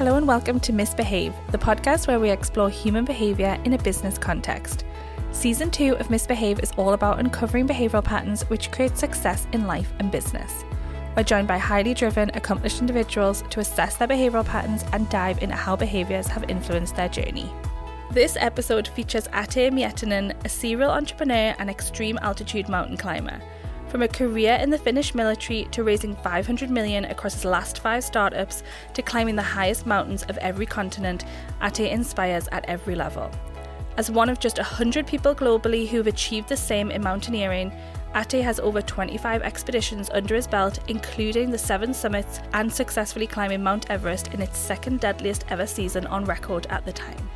Hello and welcome to Misbehave, the podcast where we explore human behaviour in a business context. Season 2 of Misbehave is all about uncovering behavioural patterns which create success in life and business. We're joined by highly driven, accomplished individuals to assess their behavioural patterns and dive into how behaviours have influenced their journey. This episode features Atte Miettinen, a serial entrepreneur and extreme altitude mountain climber. From a career in the Finnish military to raising 500 million across his last five startups to climbing the highest mountains of every continent, Atte inspires at every level. As one of just 100 people globally who have achieved the same in mountaineering, Atte has over 25 expeditions under his belt, including the seven summits and successfully climbing Mount Everest in its second deadliest ever season on record at the time.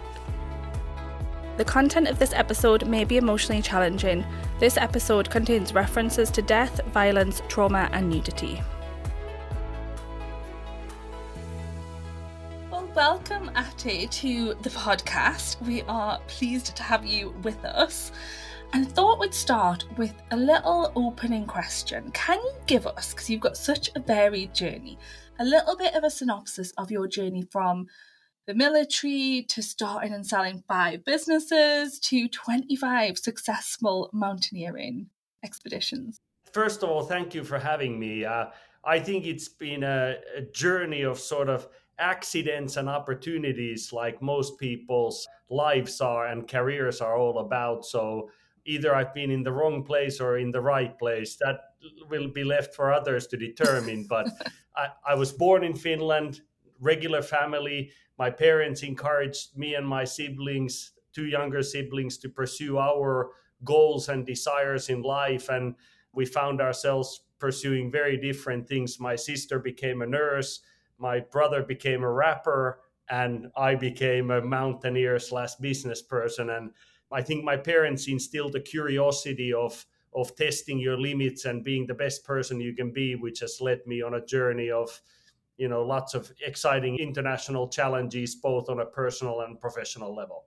The content of this episode may be emotionally challenging. This episode contains references to death, violence, trauma, and nudity. Well, welcome, Atte, to the podcast. We are pleased to have you with us. And I thought we'd start with a little opening question. Can you give us, because you've got such a varied journey, a little bit of a synopsis of your journey from the military to starting and selling five businesses to 25 successful mountaineering expeditions. First of all, thank you for having me. Uh, I think it's been a, a journey of sort of accidents and opportunities like most people's lives are and careers are all about. So either I've been in the wrong place or in the right place. That will be left for others to determine. but I, I was born in Finland, regular family my parents encouraged me and my siblings, two younger siblings, to pursue our goals and desires in life. And we found ourselves pursuing very different things. My sister became a nurse, my brother became a rapper, and I became a mountaineer slash business person. And I think my parents instilled a curiosity of of testing your limits and being the best person you can be, which has led me on a journey of you know lots of exciting international challenges both on a personal and professional level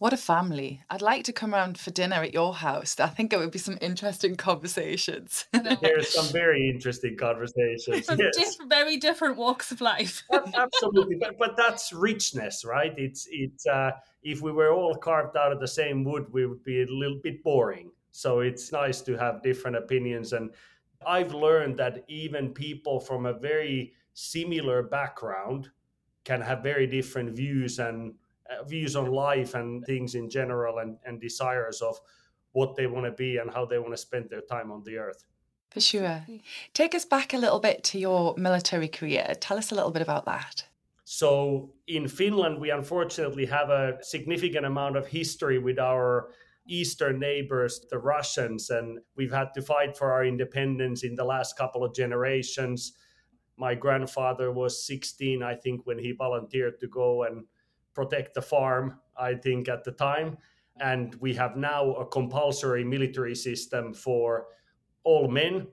what a family. I'd like to come around for dinner at your house. I think it would be some interesting conversations. There's some very interesting conversations. From yes. diff- very different walks of life. Absolutely. But, but that's richness, right? It's, it's uh, if we were all carved out of the same wood, we would be a little bit boring. So it's nice to have different opinions and I've learned that even people from a very similar background can have very different views and uh, views on life and things in general and, and desires of what they want to be and how they want to spend their time on the earth. For sure. Take us back a little bit to your military career. Tell us a little bit about that. So, in Finland, we unfortunately have a significant amount of history with our eastern neighbors, the Russians, and we've had to fight for our independence in the last couple of generations. My grandfather was 16, I think, when he volunteered to go and protect the farm, I think, at the time. And we have now a compulsory military system for all men.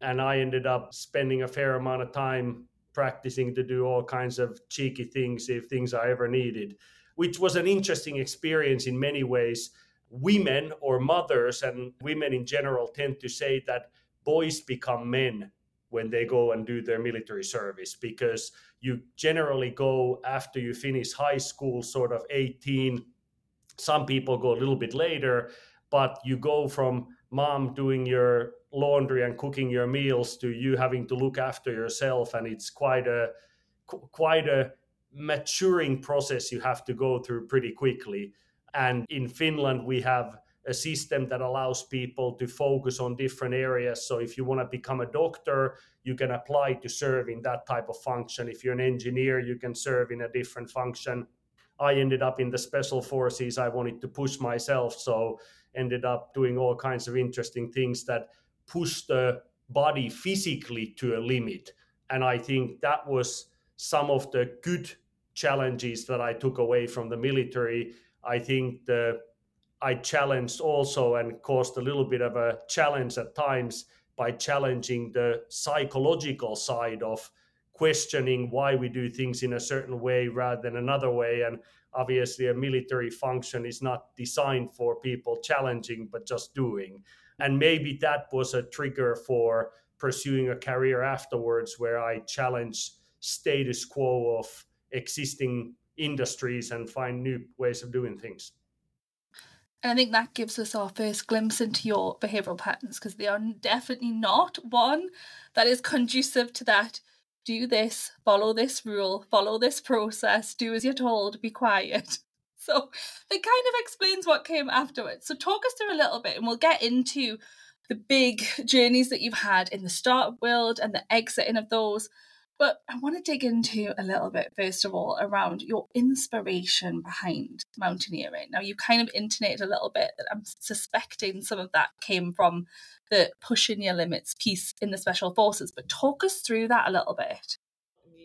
And I ended up spending a fair amount of time practicing to do all kinds of cheeky things if things I ever needed, which was an interesting experience in many ways women or mothers and women in general tend to say that boys become men when they go and do their military service because you generally go after you finish high school sort of 18 some people go a little bit later but you go from mom doing your laundry and cooking your meals to you having to look after yourself and it's quite a quite a maturing process you have to go through pretty quickly and in Finland, we have a system that allows people to focus on different areas. So if you want to become a doctor, you can apply to serve in that type of function. If you're an engineer, you can serve in a different function. I ended up in the special forces. I wanted to push myself, so ended up doing all kinds of interesting things that push the body physically to a limit. And I think that was some of the good challenges that I took away from the military I think the I challenged also and caused a little bit of a challenge at times by challenging the psychological side of questioning why we do things in a certain way rather than another way. And obviously, a military function is not designed for people challenging, but just doing. And maybe that was a trigger for pursuing a career afterwards where I challenged status quo of existing industries and find new ways of doing things. And I think that gives us our first glimpse into your behavioral patterns because they are definitely not one that is conducive to that. Do this, follow this rule, follow this process, do as you're told, be quiet. So it kind of explains what came afterwards. So talk us through a little bit and we'll get into the big journeys that you've had in the startup world and the exiting of those. But I want to dig into a little bit, first of all, around your inspiration behind mountaineering. Now, you kind of intonated a little bit that I'm suspecting some of that came from the pushing your limits piece in the special forces, but talk us through that a little bit.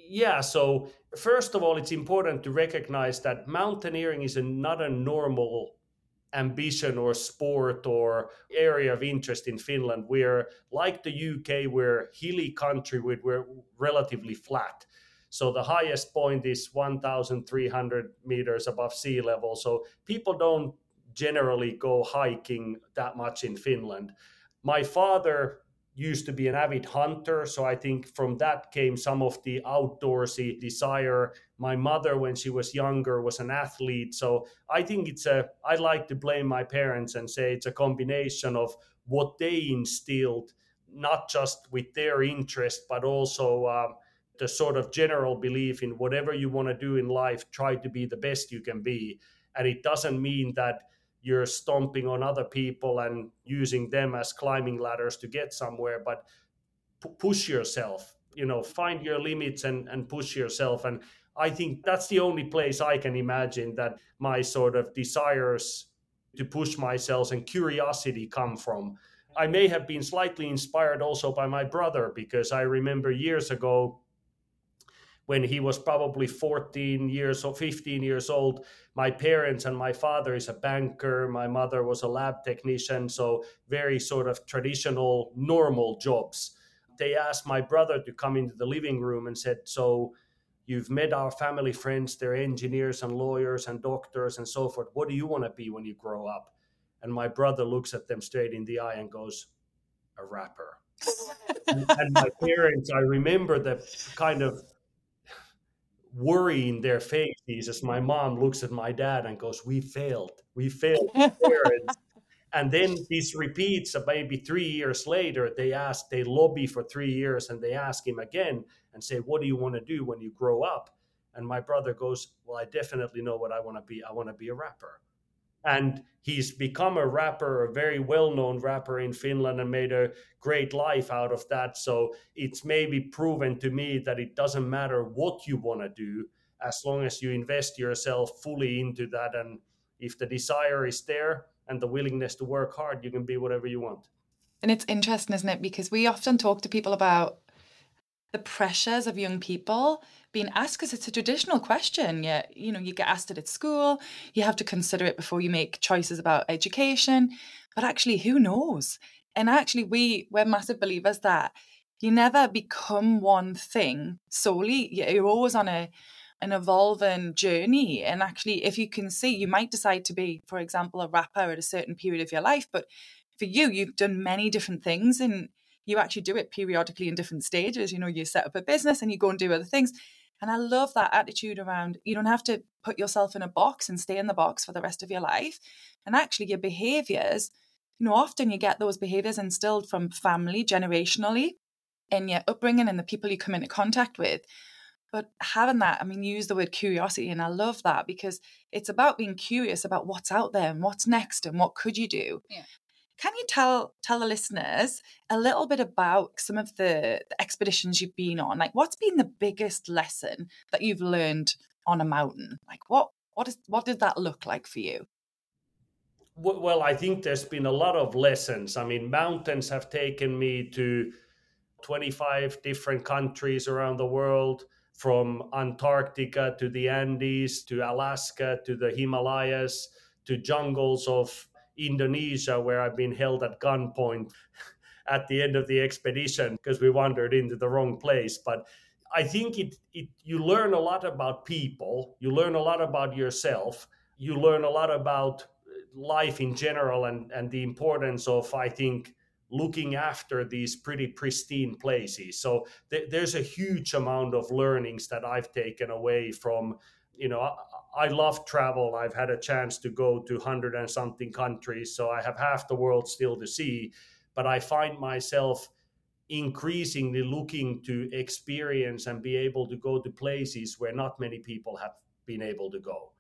Yeah, so first of all, it's important to recognize that mountaineering is not a normal ambition or sport or area of interest in Finland. We're like the UK, we're hilly country we're relatively flat. So the highest point is 1,300 meters above sea level. So people don't generally go hiking that much in Finland. My father used to be an avid hunter so i think from that came some of the outdoorsy desire my mother when she was younger was an athlete. So i think it's a i like to blame my parents and say it's a combination of what they instilled not just with their interest but also um, the sort of general belief in whatever you want to do in life try to be the best you can be. And it doesn't mean that you're stomping on other people and using them as climbing ladders to get somewhere but p- push yourself you know find your limits and and push yourself. And i think that's the only place i can imagine that my sort of desires to push myself and curiosity come from i may have been slightly inspired also by my brother because i remember years ago when he was probably 14 years or 15 years old. My parents and my father is a banker. My mother was a lab technician. So, very sort of traditional, normal jobs. They asked my brother to come into the living room and said, So, you've met our family friends. They're engineers and lawyers and doctors and so forth. What do you want to be when you grow up? And my brother looks at them straight in the eye and goes, A rapper. and my parents, I remember the kind of worry in their faces as my mom looks at my dad and goes, "We failed. We failed." and then this repeats. Uh, maybe three years later, they ask, they lobby for three years, and they ask him again and say, "What do you want to do when you grow up?" And my brother goes, "Well, I definitely know what I want to be. I want to be a rapper." and he's become a rapper, a very well-known rapper in Finland, and made a great life out of that. So it's maybe proven to me that it doesn't matter what you want to do, as long as you invest yourself fully into that, and if the desire is there and the willingness to work hard, you can be whatever you want. And it's interesting, isn't it? Because we often talk to people about the pressures of young people being asked because it's a traditional question. Yeah, you know, you get asked it at school, you have to consider it before you make choices about education. But actually, who knows? And actually, we we're massive believers that you never become one thing solely. You're always on a an evolving journey. And actually, if you can see, you might decide to be, for example, a rapper at a certain period of your life. But for you, you've done many different things and you actually do it periodically in different stages. You know, you set up a business and you go and do other things. And I love that attitude around you don't have to put yourself in a box and stay in the box for the rest of your life. And actually, your behaviors, you know, often you get those behaviors instilled from family generationally in your upbringing and the people you come into contact with. But having that, I mean, use the word curiosity, and I love that because it's about being curious about what's out there and what's next and what could you do. Yeah. Can you tell tell the listeners a little bit about some of the, the expeditions you've been on? Like, what's been the biggest lesson that you've learned on a mountain? Like, what what is what did that look like for you? Well, I think there's been a lot of lessons. I mean, mountains have taken me to 25 different countries around the world, from Antarctica to the Andes to Alaska to the Himalayas to jungles of Indonesia, where I've been held at gunpoint at the end of the expedition because we wandered into the wrong place. But I think it, it you learn a lot about people, you learn a lot about yourself, you learn a lot about uh, life in general and, and the importance of, I think, looking after these pretty pristine places. So th- there's a huge amount of learnings that I've taken away from, you know, I, love travel. I've had a chance to go to 100 and something countries. So I have half the world still to see. But I find myself increasingly looking to experience and be able to go to places where not many people have been able to go.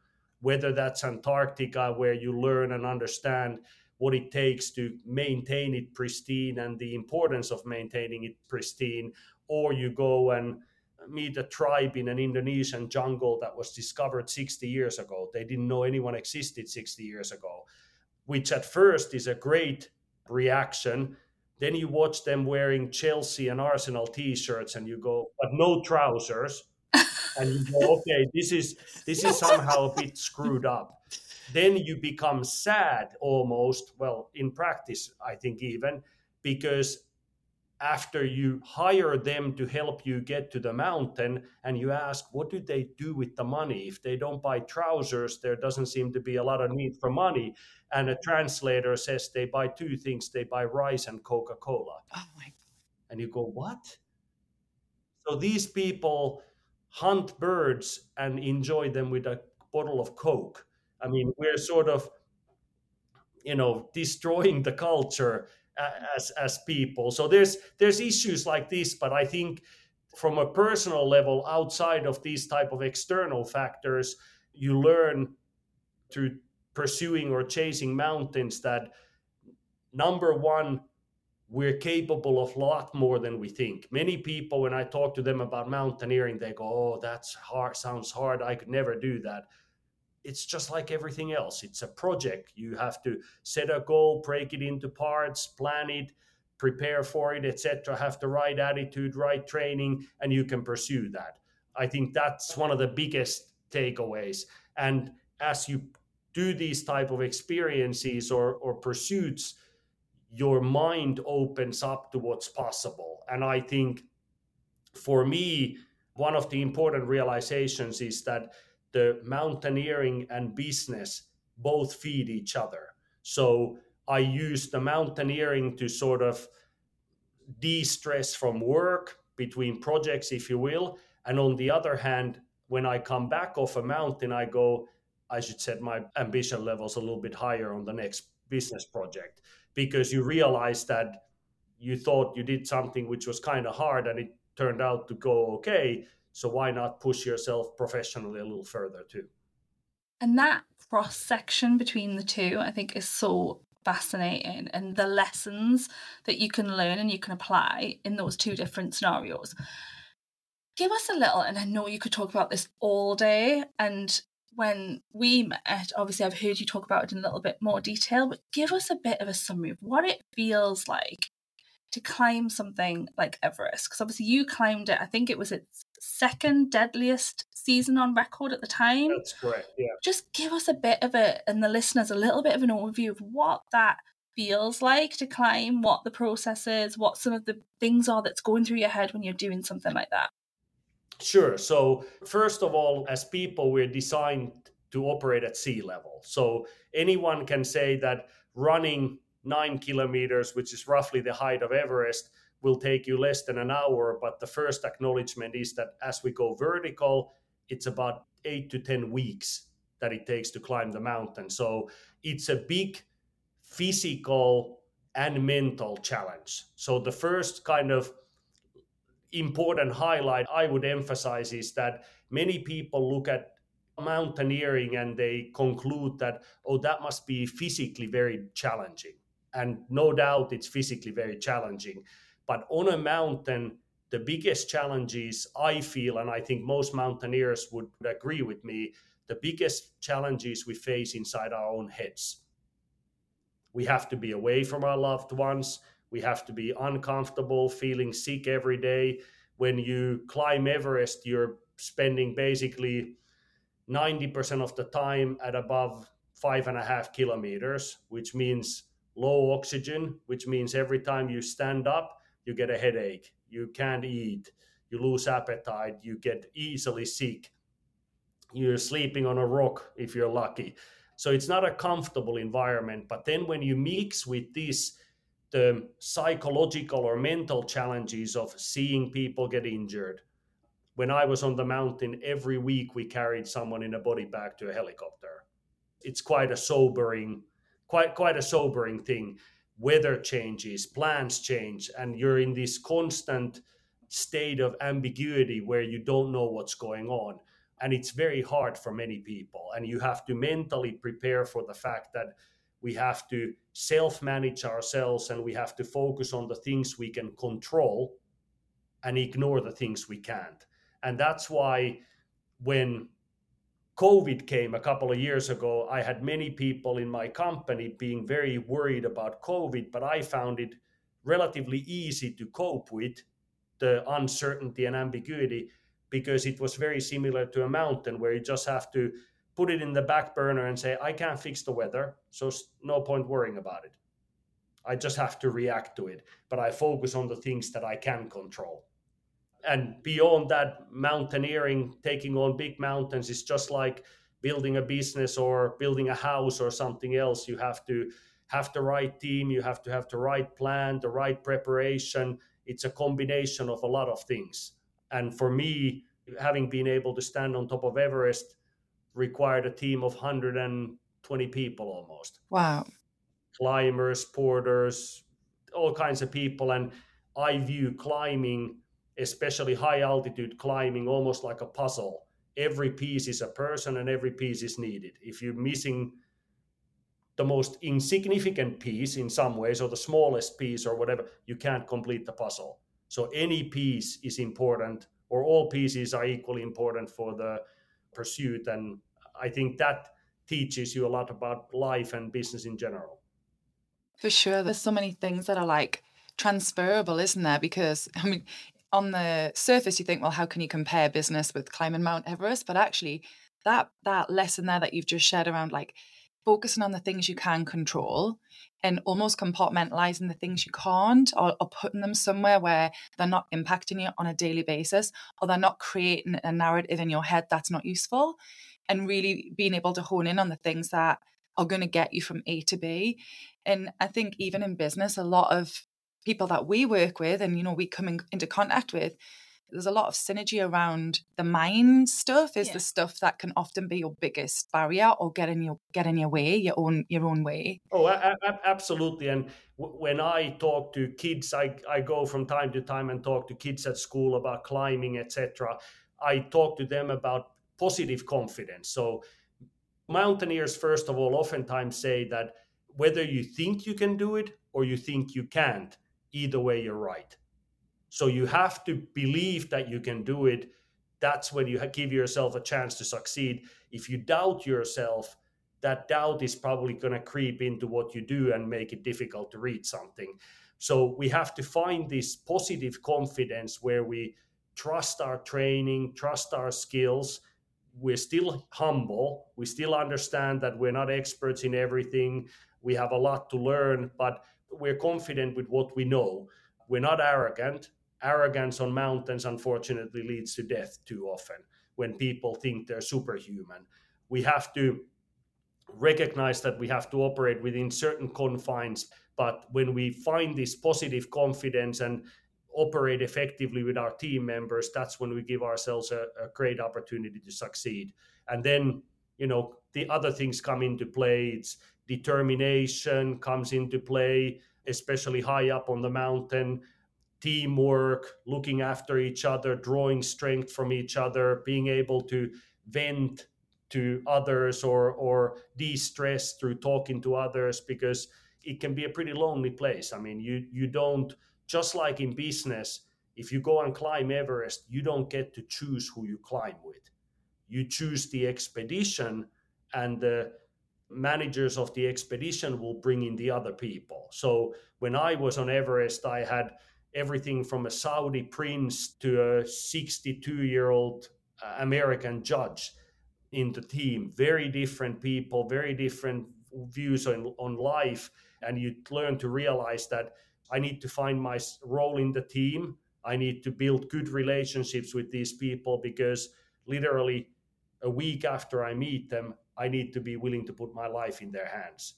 Whether that's Antarctica, where you learn and understand what it takes to maintain it pristine and the importance of maintaining it pristine, or you go and meet a tribe in an Indonesian jungle that was discovered 60 years ago. They didn't know anyone existed 60 years ago, which at first is a great reaction. Then you watch them wearing Chelsea and Arsenal t-shirts and you go, but no trousers. and you go, okay, this is this is somehow a bit screwed up then you become sad almost, well, in practice, I think even, because after you hire them to help you get to the mountain and you ask what do they do with the money? If they don't buy trousers there doesn't seem to be a lot of need for money. And a translator says they buy two things they buy rice and coca-cola. Oh my and you go what? So these people hunt birds and enjoy them with a bottle of coke. I mean, we're sort of, you know, destroying the culture as as people. So there's there's issues like this, but I think from a personal level, outside of these type of external factors, you learn through pursuing or chasing mountains that number one we're capable of a lot more than we think. Many people, when I talk to them about mountaineering, they go, "Oh, that's hard. Sounds hard. I could never do that." It's just like everything else. It's a project. You have to set a goal, break it into parts, plan it, prepare for it, etc. Have the right attitude, right training, and you can pursue that. I think that's one of the biggest takeaways. And as you do these type of experiences or, or pursuits, your mind opens up to what's possible. And I think for me, one of the important realizations is that the mountaineering and business both feed each other. So I use the mountaineering to sort of de stress from work between projects, if you will. And on the other hand, when I come back off a mountain, I go, I should set my ambition levels a little bit higher on the next business project because you realize that you thought you did something which was kind of hard and it turned out to go okay. So why not push yourself professionally a little further too? And that cross section between the two, I think, is so fascinating. And the lessons that you can learn and you can apply in those two different scenarios. Give us a little, and I know you could talk about this all day. And when we met, obviously, I've heard you talk about it in a little bit more detail, but give us a bit of a summary of what it feels like to climb something like Everest. Because obviously, you climbed it, I think it was its second deadliest season on record at the time. That's correct. Yeah. Just give us a bit of it and the listeners a little bit of an overview of what that feels like to climb, what the process is, what some of the things are that's going through your head when you're doing something like that. Sure. So, first of all, as people, we're designed to operate at sea level. So, anyone can say that running nine kilometers, which is roughly the height of Everest, will take you less than an hour. But the first acknowledgement is that as we go vertical, it's about eight to 10 weeks that it takes to climb the mountain. So it's a big physical and mental challenge. So the first kind of important highlight I would emphasize is that many people look at mountaineering and they conclude that, oh, that must be physically very challenging. And no doubt it's physically very challenging. But on a mountain, the biggest challenges I feel, and I think most mountaineers would agree with me, the biggest challenges we face inside our own heads. We have to be away from our loved ones. We have to be uncomfortable, feeling sick every day. When you climb Everest, you're spending basically 90% of the time at above five and a half kilometers, which means low oxygen, which means every time you stand up, you get a headache, you can't eat, you lose appetite, you get easily sick, you're sleeping on a rock if you're lucky. So it's not a comfortable environment. But then when you mix with this the psychological or mental challenges of seeing people get injured. When I was on the mountain, every week we carried someone in a body bag to a helicopter. It's quite a sobering, quite quite a sobering thing. Weather changes, plans change, and you're in this constant state of ambiguity where you don't know what's going on. And it's very hard for many people. And you have to mentally prepare for the fact that we have to self manage ourselves and we have to focus on the things we can control and ignore the things we can't. And that's why when COVID came a couple of years ago, I had many people in my company being very worried about COVID, but I found it relatively easy to cope with the uncertainty and ambiguity because it was very similar to a mountain where you just have to put it in the back burner and say, I can't fix the weather, so no point worrying about it. I just have to react to it, but I focus on the things that I can control. And beyond that, mountaineering, taking on big mountains is just like building a business or building a house or something else. You have to have the right team, you have to have the right plan, the right preparation. It's a combination of a lot of things. And for me, having been able to stand on top of Everest, required a team of 120 people almost. Wow. Climbers, porters, all kinds of people. And I view climbing, especially high altitude climbing, almost like a puzzle. Every piece is a person and every piece is needed. If you're missing the most insignificant piece in some ways, or the smallest piece, or whatever, you can't complete the puzzle. So any piece is important, or all pieces are equally important for the pursuit. And I think that teaches you a lot about life and business in general. For sure. There's so many things that are like transferable, isn't there? Because, I mean, on the surface, you think, well, how can you compare business with climbing Mount Everest? But actually, that that lesson there that you've just shared around like focusing on the things you can control and almost compartmentalizing the things you can't or, or, putting them somewhere where they're not impacting you on a daily basis or they're not creating a narrative in your head that's not useful and really being able to hone in on the things that are going to get you from A to B. And I think even in business, a lot of people that we work with and you know we come in, into contact with there's a lot of synergy around the mind stuff is yeah. the stuff that can often be your biggest barrier or get in your get in your way your own your own way. Oh a- a- absolutely and w- when i talk to kids I, I go from time to time and talk to kids at school about climbing etc i talk to them about positive confidence. So mountaineers first of all oftentimes say that whether you think you can do it or you think you can't either way you're right so you have to believe that you can do it. That's when you give yourself a chance to succeed. If you doubt yourself, that doubt is probably going to creep into what you do and make it difficult to read something. So we have to find this positive confidence where we trust our training, trust our skills. We're still humble. We still understand that we're not experts in everything. We have a lot to learn, but we're confident with what we know. We're not arrogant arrogance on mountains unfortunately leads to death too often when people think they're superhuman. We have to recognize that we have to operate within certain confines, but when we find this positive confidence and operate effectively with our team members, that's when we give ourselves a, a great opportunity to succeed. And then, you know, the other things come into play. It's determination comes into play, especially high up on the mountain teamwork, looking after each other, drawing strength from each other, being able to vent to others or or de-stress through talking to others because it can be a pretty lonely place. I mean, you you don't just like in business, if you go and climb Everest, you don't get to choose who you climb with. You choose the expedition and the managers of the expedition will bring in the other people. So when I was on Everest, I had everything from a Saudi prince to a 62 year old uh, American judge in the team. Very different people, very different views on, on life. And you learn to realize that I need to find my role in the team. I need to build good relationships with these people because literally a week after I meet them, I need to be willing to put my life in their hands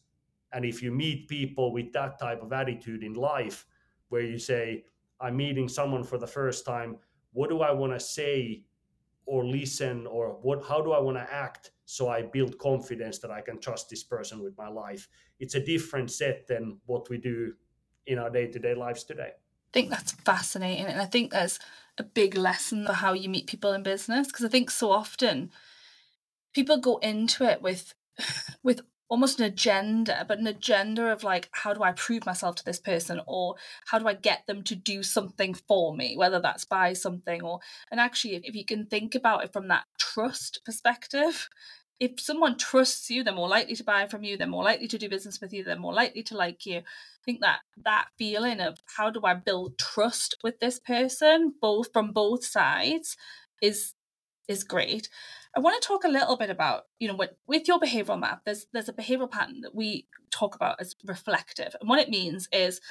And if you meet people with that type of attitude in life, where you say, I'm meeting someone for the first time, what do I want to say or listen or what how do I want to act so I build confidence that I can trust this person with my life. It's a different set than what we do in our day-to-day lives today. I think that's fascinating and I think that's a big lesson for how you meet people in business because I think so often people go into it with with almost an agenda, but an agenda of like, how do I prove myself to this person or how do I get them to do something for me, whether that's buy something or, and actually, if, if you can think about it from that trust perspective, if someone trusts you, they're more likely to buy from you, they're more likely to do business with you, they're more likely to like you. I think that that feeling of how do I build trust with this person, both from both sides, is is great. I want to talk a little bit about, you know, with, with your behavioral map, there's there's a behavioral pattern that we talk about as reflective. And what it means is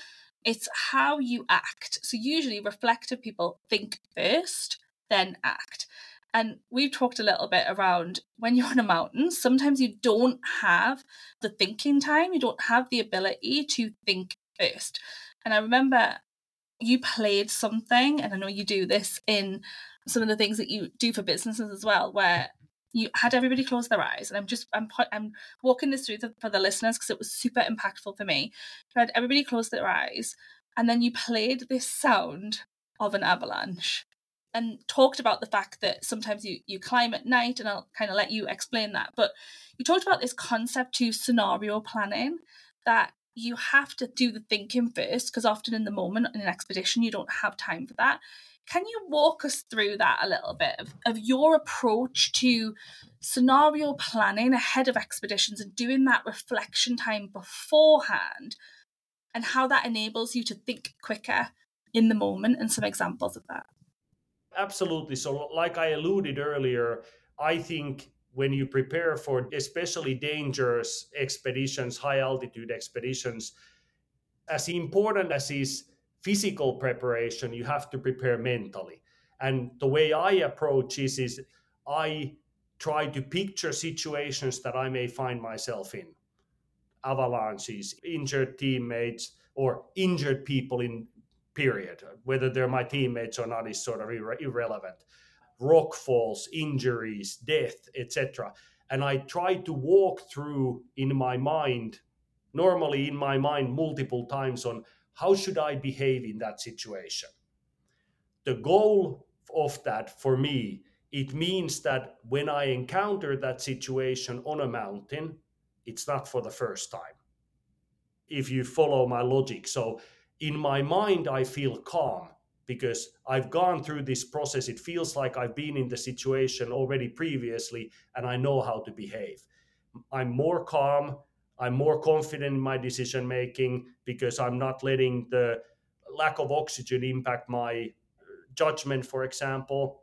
it's how you act. So usually reflective people think first, then act. And we've talked a little bit around when you're on a mountain, sometimes you don't have the thinking time, you don't have the ability to think first. And I remember you played something, and I know you do this in some of the things that you do for businesses as well, where you had everybody close their eyes, and I'm just I'm I'm walking this through for the listeners because it was super impactful for me. You had everybody close their eyes, and then you played this sound of an avalanche, and talked about the fact that sometimes you you climb at night, and I'll kind of let you explain that. But you talked about this concept to scenario planning that you have to do the thinking first because often in the moment in an expedition you don't have time for that can you walk us through that a little bit of, of your approach to scenario planning ahead of expeditions and doing that reflection time beforehand and how that enables you to think quicker in the moment and some examples of that? Absolutely. So, like I alluded earlier, I think when you prepare for especially dangerous expeditions, high altitude expeditions, as important as is physical preparation, you have to prepare mentally. And the way I approach this is I try to picture situations that I may find myself in avalanches, injured teammates, or injured people in period. Whether they're my teammates or not is sort of irre- irrelevant. Rock falls, injuries, death, etc. And I try to walk through in my mind, normally in my mind, multiple times on how should I behave in that situation? The goal of that for me, it means that when I encounter that situation on a mountain, it's not for the first time. If you follow my logic. So in my mind, I feel calm because I've gone through this process. It feels like I've been in the situation already previously and I know how to behave. I'm more calm. I'm more confident in my decision making because I'm not letting the lack of oxygen impact my uh, judgment, for example.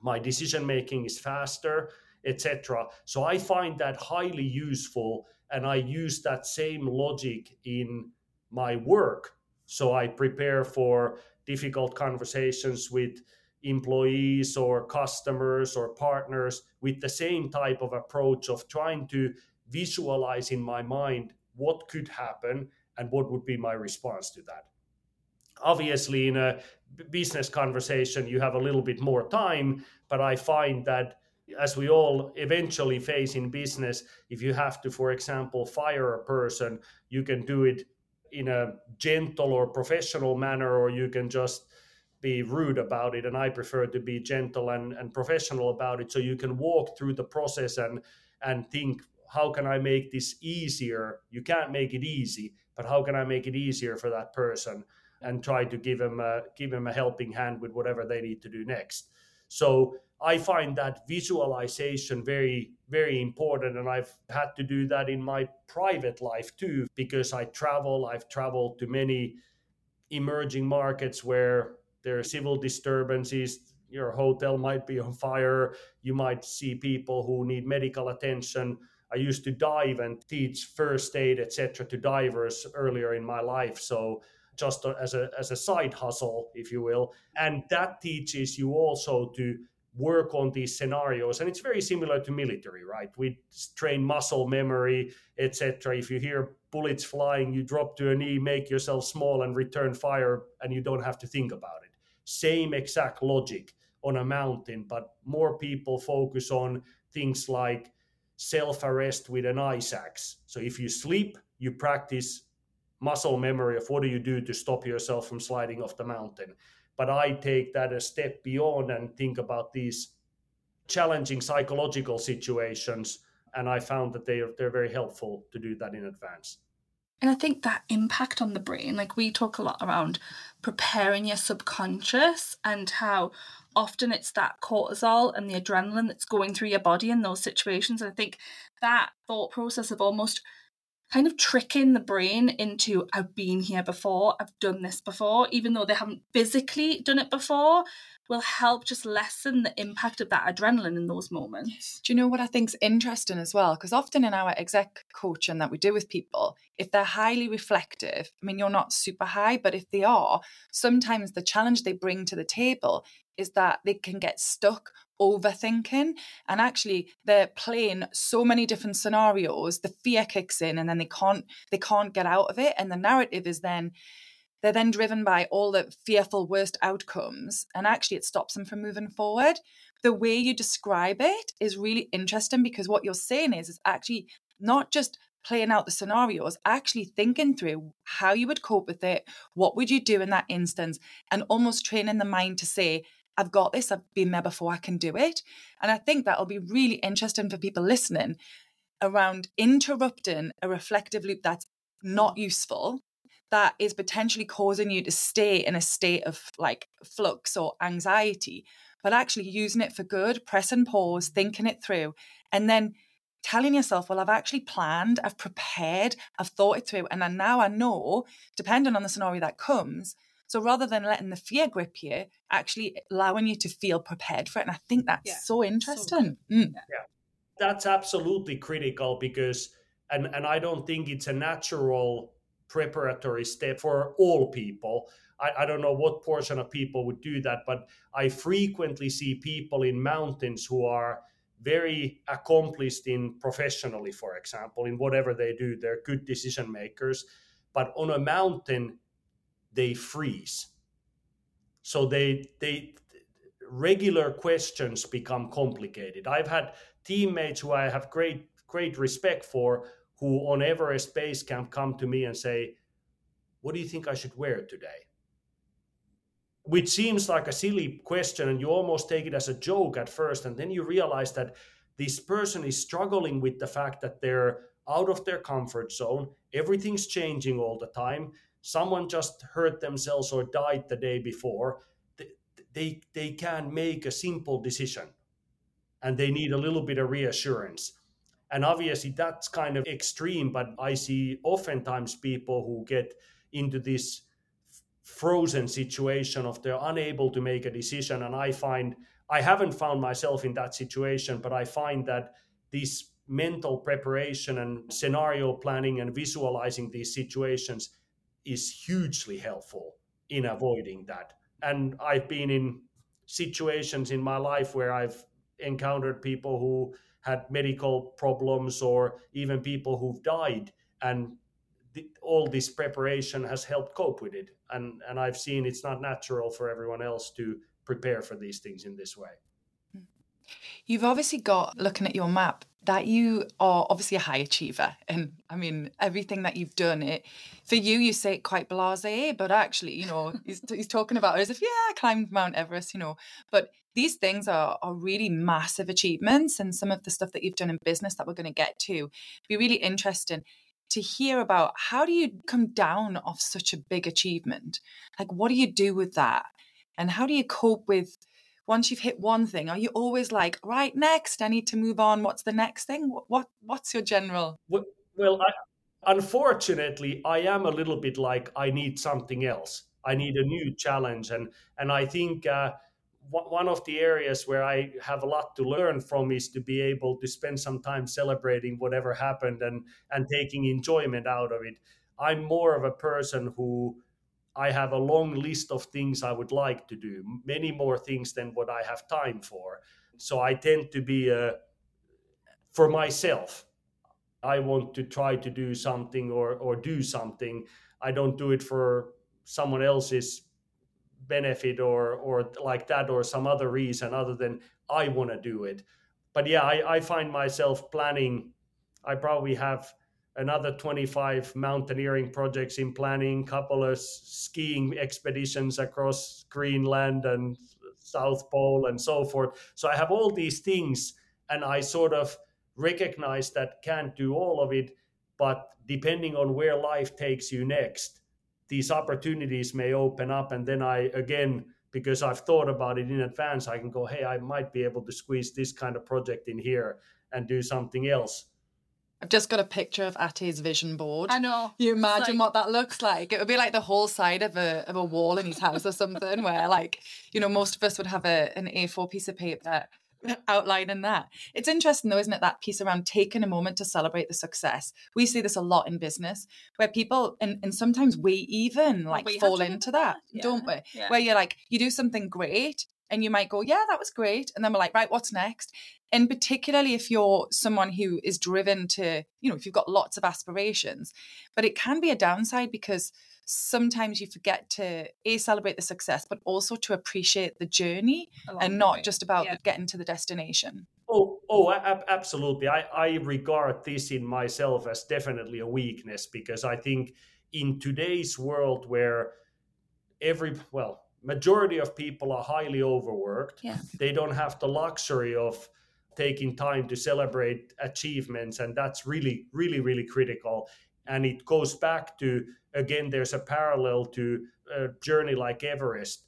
My decision making is faster, etc. So I find that highly useful, and I use that same logic in my work. So I prepare for difficult conversations with employees or customers or partners with the same type of approach of trying to visualize in my mind what could happen and what would be my response to that. Obviously, in a business conversation, you have a little bit more time, but I find that as we all eventually face in business, if you have to, for example, fire a person, you can do it in a gentle or professional manner, or you can just be rude about it. And I prefer to be gentle and, and professional about it. So you can walk through the process and and think how can I make this easier? You can't make it easy, but how can I make it easier for that person and try to give them a, give them a helping hand with whatever they need to do next. So I find that visualization very, very important. And I've had to do that in my private life too, because I travel. I've traveled to many emerging markets where there are civil disturbances. Your hotel might be on fire. You might see people who need medical attention. I used to dive and teach first aid, etc., to divers earlier in my life. So just as a as a side hustle, if you will, and that teaches you also to work on these scenarios and it's very similar to military right we train muscle memory etc if you hear bullets flying you drop to a knee make yourself small and return fire and you don't have to think about it same exact logic on a mountain but more people focus on things like self arrest with an ice axe so if you sleep you practice muscle memory of what do you do to stop yourself from sliding off the mountain but I take that a step beyond and think about these challenging psychological situations. And I found that they are, they're very helpful to do that in advance. And I think that impact on the brain, like we talk a lot around preparing your subconscious and how often it's that cortisol and the adrenaline that's going through your body in those situations. And I think that thought process of almost kind of tricking the brain into I've been here before, I've done this before, even though they haven't physically done it before, will help just lessen the impact of that adrenaline in those moments. Do you know what I think's interesting as well? Because often in our exec coaching that we do with people, if they're highly reflective, I mean, you're not super high, but if they are, sometimes the challenge they bring to the table is that they can get stuck overthinking. And actually they're playing so many different scenarios the fear kicks in and then they can't they can't get out of it. And the narrative is then they're then driven by all the fearful worst outcomes. And actually it stops them from moving forward. The way you describe it is really interesting because what you're saying is is actually not just playing out the scenarios actually thinking through how you would cope with it what would you do in that instance and almost training the mind to say I've got this, I've been there before, I can do it. And I think that'll be really interesting for people listening around interrupting a reflective loop that's not useful, that is potentially causing you to stay in a state of like flux or anxiety, but actually using it for good, pressing pause, thinking it through, and then telling yourself, well, I've actually planned, I've prepared, I've thought it through, and now I know, depending on the scenario that comes, so rather than letting the fear grip you, actually allowing you to feel prepared for it. And I think that's yeah. so interesting. So mm. Yeah, that's absolutely critical because, and, and I don't think it's a natural preparatory step for all people. I, I, don't know what portion of people would do that, but I frequently see people in mountains who are very accomplished in professionally, for example, in whatever they do. They're good decision makers. But on a mountain, they freeze. So they they regular questions become complicated. I've had teammates who I have great great respect for who on Everest Base Camp come to me and say, "What do you think I should wear today?" Which seems like a silly question, and you almost take it as a joke at first, and then you realize that this person is struggling with the fact that they're out of their comfort zone. Everything's changing all the time someone just hurt themselves or died the day before, they, they can make a simple decision and they need a little bit of reassurance. And obviously, that's kind of extreme, but I see oftentimes people who get into this frozen situation of they're unable to make a decision. And I find I haven't found myself in that situation, but I find that this mental preparation and scenario planning and visualizing these situations is hugely helpful in avoiding that. And I've been in situations in my life where I've encountered people who had medical problems or even people who've died and the, all this preparation has helped cope with it and and I've seen it's not natural for everyone else to prepare for these things in this way. Hmm. You've obviously got looking at your map that you are obviously a high achiever and i mean everything that you've done it for you you say it quite blasé but actually you know he's, he's talking about it as if yeah i climbed mount everest you know. But these things are, are really massive achievements and some of the stuff that you've done in business that we're going to get to be really interesting to hear about how do you come down off such a big achievement? Like what do you do with that? And how do you cope with once you've hit one thing, are you always like, right, next, I need to move on. What's the next thing? What, what what's your general? Well, I, unfortunately, I am a little bit like I need something else. I need a new challenge, and and I think. Uh, one of the areas where I have a lot to learn from is to be able to spend some time celebrating whatever happened and and taking enjoyment out of it. I'm more of a person who I have a long list of things I would like to do, many more things than what I have time for. So I tend to be a, for myself, I want to try to do something or, or do something. I don't do it for someone else's benefit or, or like that or some other reason other than I want to do it. But yeah, I, I find myself planning. I probably have another 25 mountaineering projects in planning, couple of skiing expeditions across Greenland and South Pole and so forth. So I have all these things and I sort of recognize that can't do all of it, but depending on where life takes you next, these opportunities may open up and then I again because I've thought about it in advance, I can go, hey, I might be able to squeeze this kind of project in here and do something else I've just got a picture of Atte's vision board. I know. You imagine like... what that looks like? It would be like the whole side of a of a wall in his house or something, where like you know most of us would have a an A4 piece of paper outlining that. It's interesting though, isn't it? That piece around taking a moment to celebrate the success. We see this a lot in business, where people and and sometimes we even like we fall into that, yeah. don't we? Yeah. Where you're like you do something great and you might go, yeah, that was great. And then we're like, right, what's next? And particularly if you're someone who is driven to, you know, if you've got lots of aspirations, but it can be a downside because sometimes you forget to a celebrate the success but also to appreciate the journey Along and not just about yeah. getting to the destination oh oh absolutely I, I regard this in myself as definitely a weakness because i think in today's world where every well majority of people are highly overworked. Yeah. They don't have the luxury of taking time to celebrate achievements and that's really really really critical. And it goes back to again there's a parallel to a journey like everest.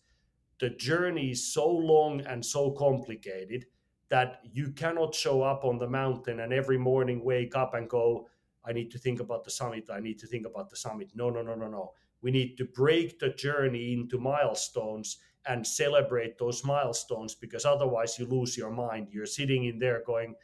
The journey is so long and so complicated that you cannot show up on the mountain and every morning wake up and go i need to think about the summit. I need to think about the summit. No no no no no we need to break the journey into milestones and celebrate those milestones because otherwise you lose your mind. You're sitting in there going,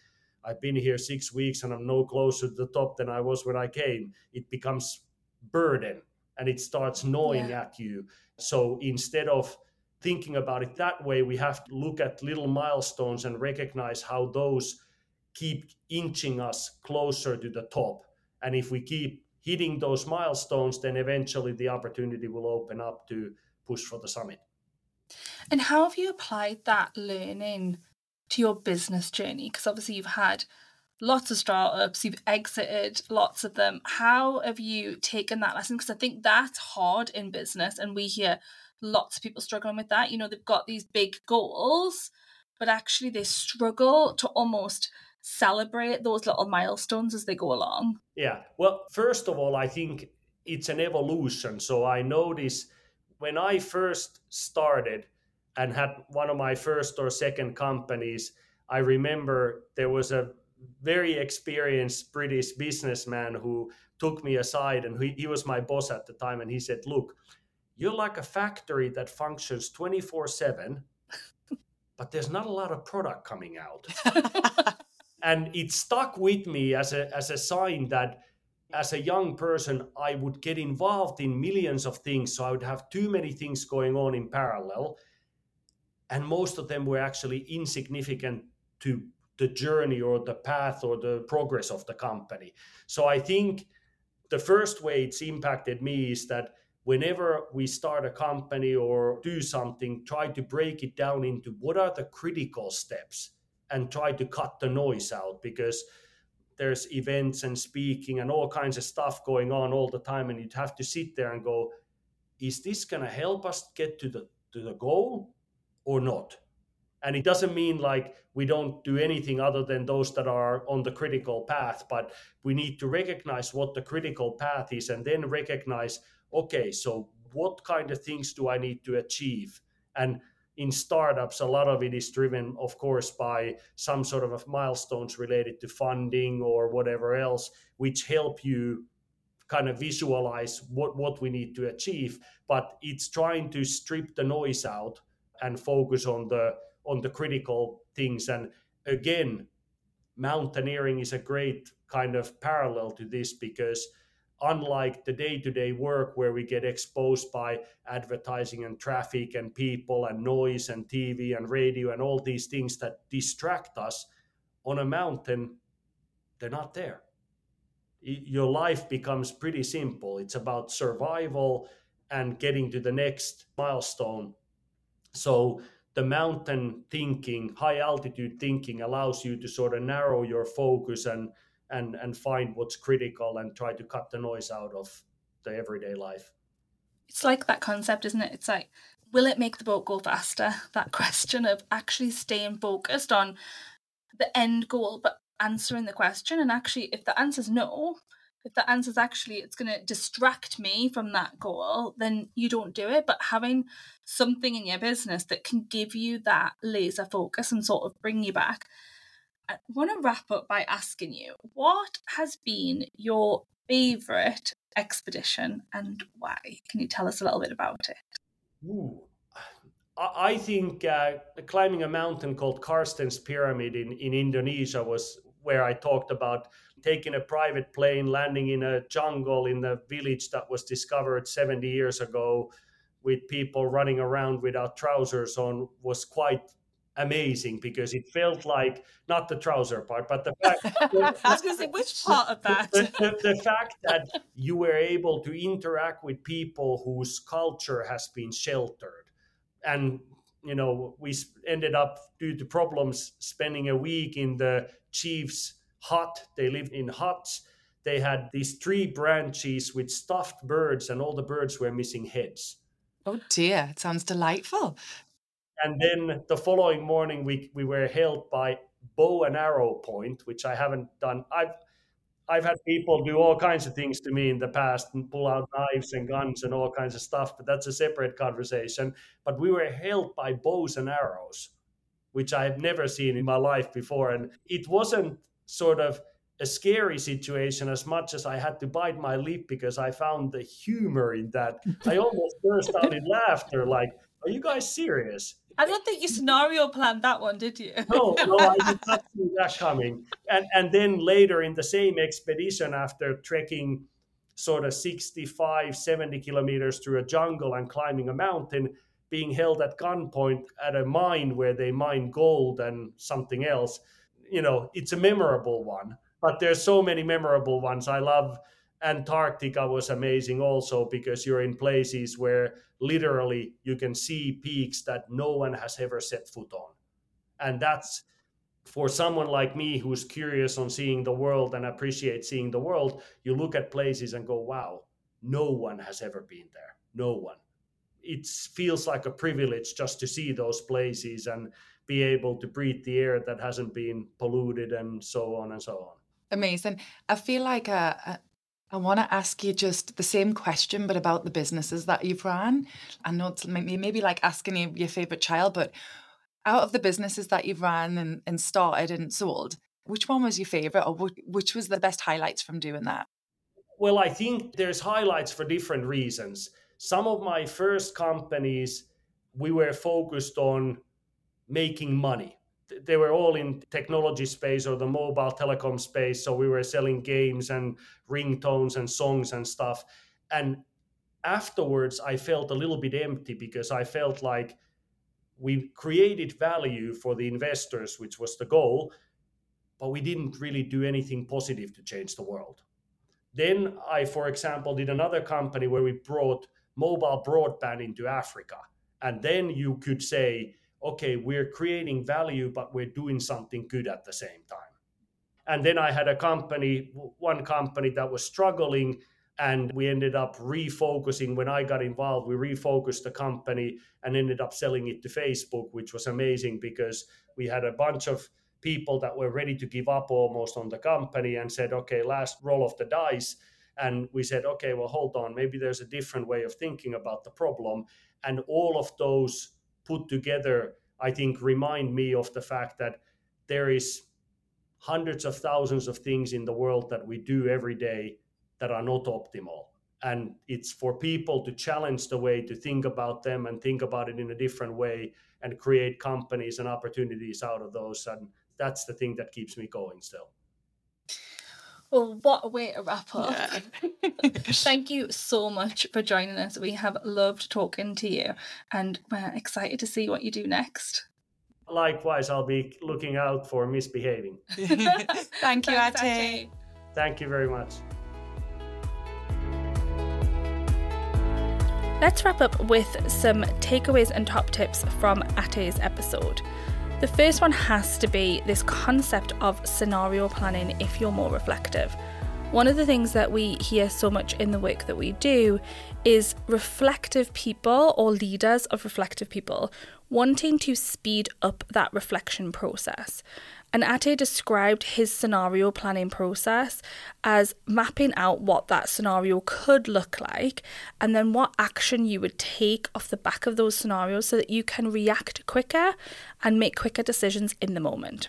I've been here six weeks and I'm no closer to the top than I was when I came. It becomes burden and it starts gnawing yeah. at you. So instead of thinking about it that way, we have to look at little milestones and recognize how those keep inching us closer to the top. And if we keep hitting those milestones, then eventually the opportunity will open up to push for the summit. And how have you applied that learning to your business journey? Because obviously you've had lots of startups, you've exited lots of them. How have you taken that lesson? Because I think that's hard in business, and we hear lots of people struggling with that. You know, they've got these big goals, but actually they struggle to almost celebrate those little milestones as they go along? Yeah. Well, first of all, I think it's an evolution. So I notice when I first started and had one of my first or second companies, I remember there was a very experienced British businessman who took me aside and he, he was my boss at the time and he said, Look, you're like a factory that functions 24 7, but there's not a lot of product coming out. and it stuck with me as a as a sign that as a young person i would get involved in millions of things so i would have too many things going on in parallel. And most of them were actually insignificant to the journey or the path or the progress of the company. So i think the first way it's impacted me is that whenever we start a company or do something try to break it down into what are the critical steps and try to cut the noise out because there's events and speaking and all kinds of stuff going on all the time and you'd have to sit there and go is this going to help us get to the to the goal or not? And it doesn't mean like we don't do anything other than those that are on the critical path but we need to recognize what the critical path is and then recognize okay so what kind of things do i need to achieve? And in startups, a lot of it is driven, of course, by some sort of milestones related to funding or whatever else, which help you kind of visualize what, what we need to achieve. But it's trying to strip the noise out and focus on the on the critical things. And again, mountaineering is a great kind of parallel to this because unlike the day-to-day work where we get exposed by advertising and traffic and people and noise and tv and radio and all these things that distract us on a mountain they're not there. Your life becomes pretty simple. It's about survival and getting to the next milestone. So the mountain thinking high altitude thinking allows you to sort of narrow your focus and and and find what's critical and try to cut the noise out of the everyday life. It's like that concept isn't it? It's like will it make the boat go faster? That question of actually staying focused on the end goal but answering the question and actually if the answer is no if the answer is actually it's going to distract me from that goal then you don't do it. But having something in your business that can give you that laser focus and sort of bring you back I want to wrap up by asking you what has been your favorite expedition and why? Can you tell us a little bit about it? Ooh. I think uh, climbing a mountain called Carstensz Pyramid in, in Indonesia was where I talked about taking a private plane, landing in a jungle in the village that was discovered 70 years ago with people running around without trousers on was quite amazing because it felt like not the trouser part, but the fact. I was going to say which part of that. The, the, the, fact that you were able to interact with people whose culture has been sheltered, and you know we ended up due to problems spending a week in the chief's hut. They lived in huts. They had these tree branches with stuffed birds, and all the birds were missing heads. Oh dear, it sounds delightful and then the following morning we we were held by bow and arrow point which i haven't done i've i've had people do all kinds of things to me in the past and pull out knives and guns and all kinds of stuff but that's a separate conversation but we were held by bows and arrows which I have never seen in my life before and it wasn't sort of a scary situation as much as I had to bite my lip because I found the humor in that. I almost burst out in laughter, like, are you guys serious? I don't think you scenario planned that one, did you? no, no, I did not see that coming. And and then later in the same expedition, after trekking sort of 65, 70 kilometers through a jungle and climbing a mountain, being held at gunpoint at a mine where they mine gold and something else, you know, it's a memorable one. But there's so many memorable ones. I love Antarctica was amazing also because you're in places where literally you can see peaks that no one has ever set foot on. And that's for someone like me who's curious on seeing the world and appreciate seeing the world, you look at places and go, wow, no one has ever been there. No one. It feels like a privilege just to see those places and be able to breathe the air that hasn't been polluted and so on and so on. Amazing. I feel like a, I want to ask you just the same question, but about the businesses that you've run. I know it's maybe, like asking you your favorite child, but out of the businesses that you've run and, and started and sold, which one was your favorite or which was the best highlights from doing that? Well, I think there's highlights for different reasons. Some of my first companies, we were focused on making money they were all in technology space or the mobile telecom space so we were selling games and ringtones and songs and stuff. And afterwards i felt a little bit empty because i felt like we created value for the investors which was the goal but we didn't really do anything positive to change the world. Then i for example did another company where we brought mobile broadband into africa. And then you could say okay, we're creating value, but we're doing something good at the same time. And then I had a company, one company that was struggling, and we ended up refocusing. When I got involved, we refocused the company and ended up selling it to Facebook, which was amazing because we had a bunch of people that were ready to give up almost on the company and said, okay, last roll of the dice. And we said, okay, well, hold on, maybe there's a different way of thinking about the problem. And all of those put together, I think, remind me of the fact that there is hundreds of thousands of things in the world that we do every day that are not optimal. And it's for people to challenge the way to think about them and think about it in a different way and create companies and opportunities out of those. And that's the thing that keeps me going still. Well, what a way to wrap up. Yeah. Thank you so much for joining us. We have loved talking to you and we're excited to see what you do next. Likewise, I'll be looking out for misbehaving. Thank you, Thanks, Atte. Atte. Thank you very much. Let's wrap up with some takeaways and top tips from Atte's episode. The first one has to be this concept of scenario planning if you're more reflective. One of the things that we hear so much in the work that we do is reflective people or leaders of reflective people wanting to speed up that reflection process. And Atte described his scenario planning process as mapping out what that scenario could look like and then what action you would take off the back of those scenarios so that you can react quicker and make quicker decisions in the moment.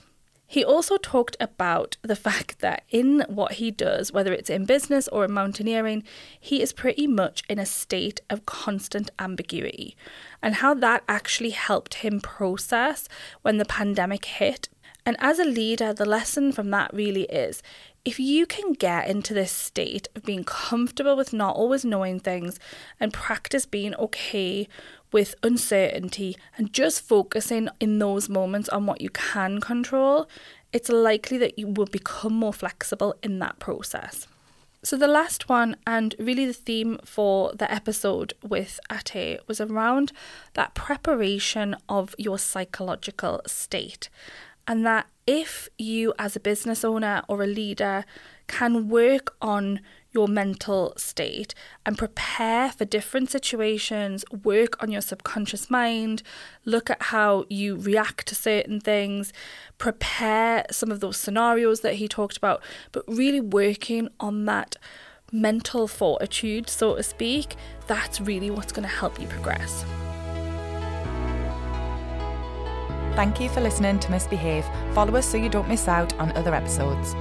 He also talked about the fact that in what he does, whether it's in business or in mountaineering, he is pretty much in a state of constant ambiguity, and how that actually helped him process when the pandemic hit and as a leader, the lesson from that really is if you can get into this state of being comfortable with not always knowing things and practice being okay with uncertainty and just focusing in those moments on what you can control, it's likely that you will become more flexible in that process. So, the last one, and really the theme for the episode with Atte, was around that preparation of your psychological state and that if you, as a business owner or a leader, can work on your mental state and prepare for different situations, work on your subconscious mind, look at how you react to certain things, prepare some of those scenarios that he talked about, but really working on that mental fortitude, so to speak, that's really what's going to help you progress. Thank you for listening to Misbehave. Follow us so you don't miss out on other episodes.